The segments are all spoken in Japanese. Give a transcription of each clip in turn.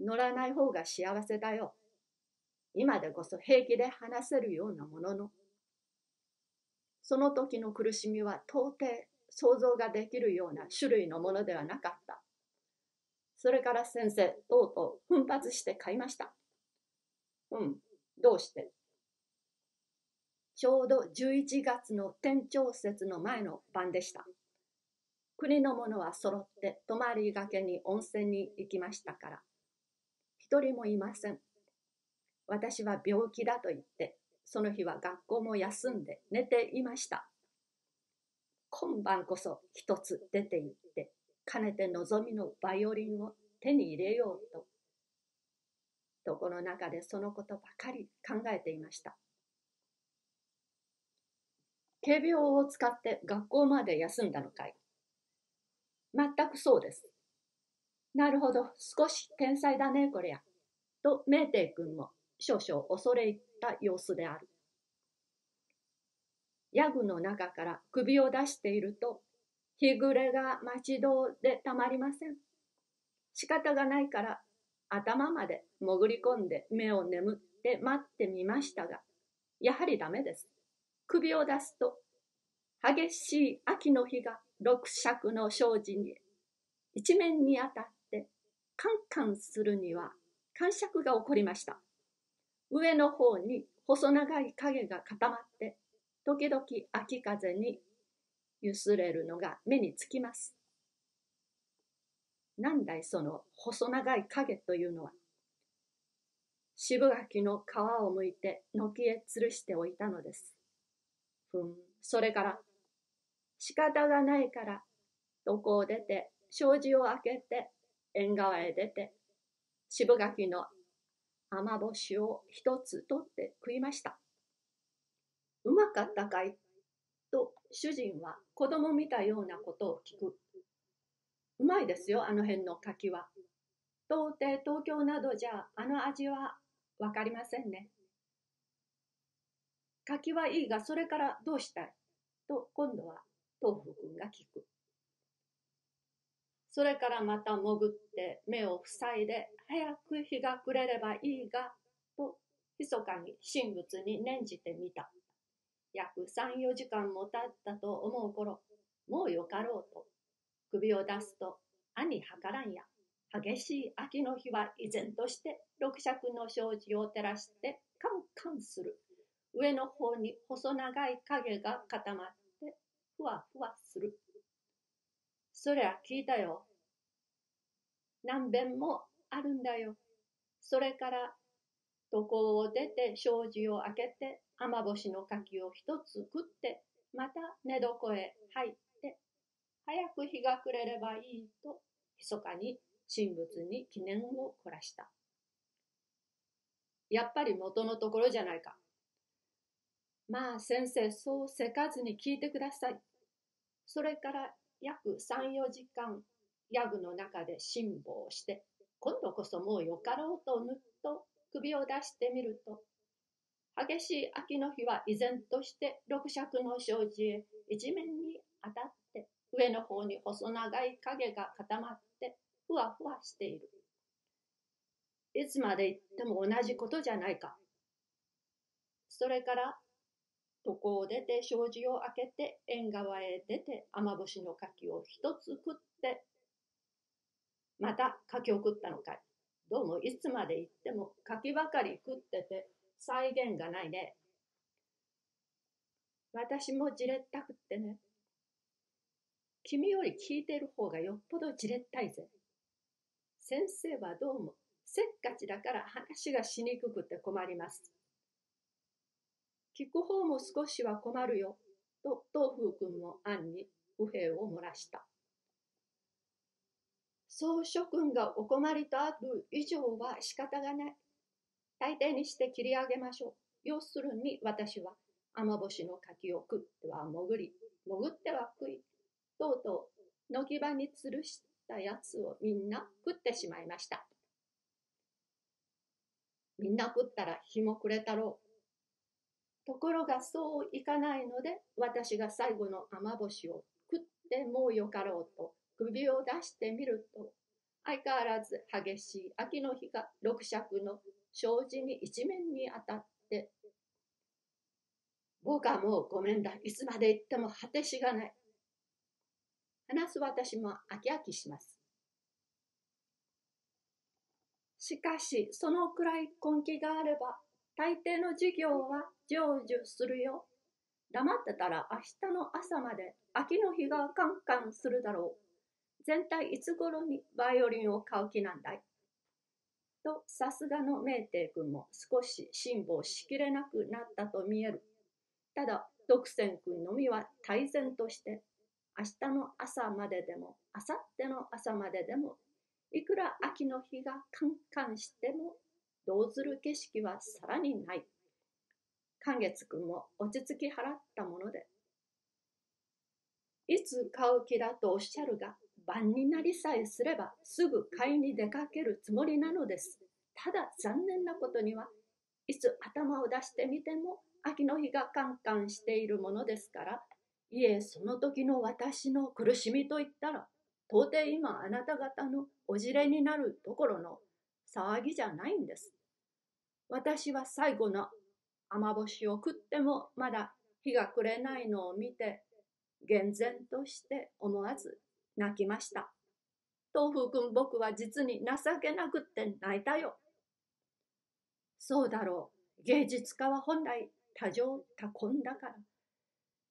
乗らない方が幸せだよ。今でこそ平気で話せるようなものの。その時の苦しみは到底想像ができるような種類のものではなかった。それから先生、とうとう奮発して買いました。うん、どうして？ちょうど11月の天長節の前の晩でした。国の者は揃って泊まりがけに温泉に行きましたから、一人もいません。私は病気だと言って、その日は学校も休んで寝ていました。今晩こそ一つ出て行って、かねて望みのバイオリンを手に入れようと、床の中でそのことばかり考えていました。警病を使って学校まで休んだのかい？全くそうです。なるほど、少し天才だね、こりゃ。と、メーテイ君も少々恐れ入った様子である。ヤグの中から首を出していると、日暮れが待ち遠でたまりません。仕方がないから頭まで潜り込んで目を眠って待ってみましたが、やはりダメです。首を出すと、激しい秋の日が六尺の障子に一面に当たってカンカンするには感触が起こりました。上の方に細長い影が固まって時々秋風にゆすれるのが目につきます。なんだいその細長い影というのは？渋柿の皮をむいて軒へ吊るしておいたのです。ふん、それから仕方がないから床を出て障子を開けて縁側へ出て渋柿の雨干しを一つ取って食いました。うまかったかい？と主人は子供見たようなことを聞く。うまいですよ、あの辺の柿は。到底東京などじゃあの味はわかりませんね。柿はいいがそれからどうしたい？と今度は豆腐くんが聞く。それからまた潜って目を塞いで早く日が暮れればいいがと密かに神仏に念じてみた。約三四時間も経ったと思う頃、もうよかろうと首を出すと兄はからんや。激しい秋の日は依然として六尺の障子を照らしてカンカンする。上の方に細長い影が固まってふわふわする。そりゃ聞いたよ。何遍もあるんだよ。それから床を出て障子を開けて雨干しの柿を一つ食ってまた寝床へ入って早く日が暮れればいいと密かに神仏に記念を凝らした。やっぱり元のところじゃないか。まあ先生、そうせかずに聞いてください。それから約3、4時間、ヤグの中で辛抱して、今度こそもうよかろうとぬっと首を出してみると、激しい秋の日は依然として六尺の障子へ一面に当たって上の方に細長い影が固まってふわふわしている。いつまで行っても同じことじゃないか。それから床を出て障子を開けて縁側へ出て雨干しの柿を一つ食ってまた柿を食ったのかい？どうもいつまで行っても柿ばかり食ってて再現がないね。私もじれったくってね。君より聞いてる方がよっぽどじれったいぜ。先生はどうもせっかちだから話がしにくくて困ります。聞く方も少しは困るよ。と東風君も暗に不平を漏らした。そう諸君がお困りとある以上は仕方がない。大抵にして切り上げましょう。要するに私は雨干しの柿を食っては潜り、潜っては食い、とうとう軒場に吊るしたやつをみんな食ってしまいました。みんな食ったら日も暮れたろう。ところがそういかないので私が最後の雨干しを食ってもうよかろうと首を出してみると相変わらず激しい秋の日が六尺の障子に一面に当たって、僕はもうごめんだ。いつまで行っても果てしがない。話す私も飽き飽きします。しかし、そのくらい根気があれば、大抵の授業は成就するよ。黙ってたら明日の朝まで秋の日がカンカンするだろう。全体いつ頃にバイオリンを買う気なんだい？と、さすがの明帝君も少し辛抱しきれなくなったと見える。ただ、独占君のみは大然として、明日の朝まででも、明後日の朝まででも、いくら秋の日がカンカンしても、どうする景色はさらにない。寛月君も落ち着き払ったもので、いつ買う気だとおっしゃるが、晩になりさえすればすぐ買いに出かけるつもりなのです。ただ残念なことには、いつ頭を出してみても秋の日がカンカンしているものですから、いえ、その時の私の苦しみと言ったら、到底今あなた方のおじれになるところの騒ぎじゃないんです。私は最後の雨星を食ってもまだ日が暮れないのを見て、厳然として思わず泣きました。豆腐くん僕は実に情けなくって泣いたよ。そうだろう。芸術家は本来多情多根だから。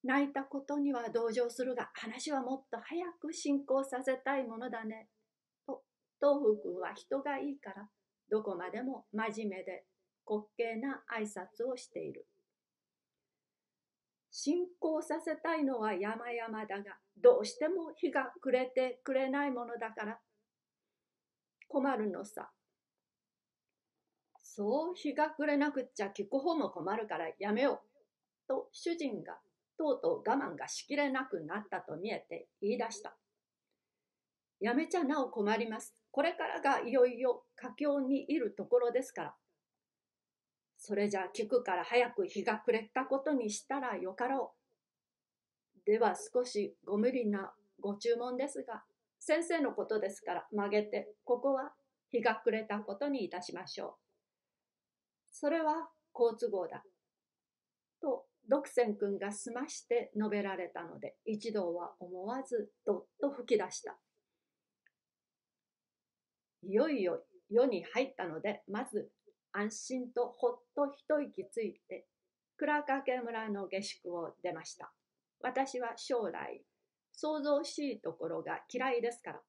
泣いたことには同情するが、話はもっと早く進行させたいものだね。と、豆腐くんは人がいいから、どこまでも真面目で滑稽な挨拶をしている。進行させたいのは山々だが、どうしても日が暮れてくれないものだから、困るのさ。そう、日が暮れなくっちゃ聞く方も困るからやめよう。と主人がとうとう我慢がしきれなくなったと見えて言い出した。やめちゃなお困ります。これからがいよいよ佳境にいるところですから。それじゃ聞くから早く日が暮れたことにしたらよかろう。では少しご無理なご注文ですが、先生のことですから曲げて、ここは日が暮れたことにいたしましょう。それは好都合だ。と、独占君が済まして述べられたので、一同は思わずどっと吹き出した。いよいよ世に入ったので、まず安心とほっと一息ついて、倉掛村の下宿を出ました。私は将来、想像しいところが嫌いですから、